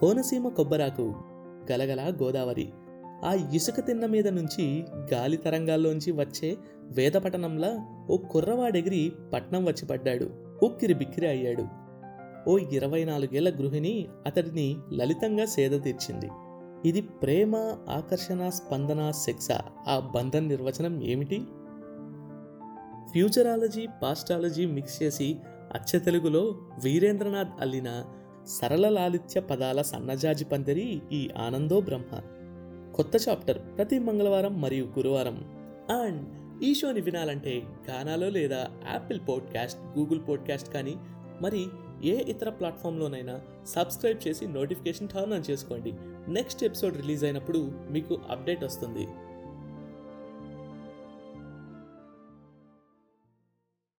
కోనసీమ కొబ్బరాకు గలగల గోదావరి ఆ ఇసుక తిన్న మీద నుంచి గాలి తరంగాల్లోంచి వచ్చే వేదపట్టణంలా ఓ కుర్రవాడెగిరి పట్నం వచ్చి పడ్డాడు. ఉక్కిరి బిక్కిరి అయ్యాడు. ఓ ఇరవై నాలుగేళ్ళ గృహిణి అతడిని లలితంగా సేద తీర్చింది. ఇది ప్రేమ ఆకర్షణ స్పందన సెక్స ఆ బంధం నిర్వచనం ఏమిటి? ఫ్యూచరాలజీ పాస్టాలజీ మిక్స్ చేసి అచ్చ తెలుగులో వీరేంద్రనాథ్ అల్లిన సరళ లాలిత్య పదాల సన్నజాజి పందిరి ఈ ఆనందో బ్రహ్మ. కొత్త చాప్టర్ ప్రతి మంగళవారం మరియు గురువారం. అండ్ ఈ షోని వినాలంటే గానాలో లేదా యాపిల్ పాడ్కాస్ట్ గూగుల్ పాడ్కాస్ట్ కానీ మరి ఏ ఇతర ప్లాట్ఫామ్లోనైనా సబ్స్క్రైబ్ చేసి నోటిఫికేషన్ టర్న్ ఆన్ చేసుకోండి. నెక్స్ట్ ఎపిసోడ్ రిలీజ్ అయినప్పుడు మీకు అప్డేట్ వస్తుంది.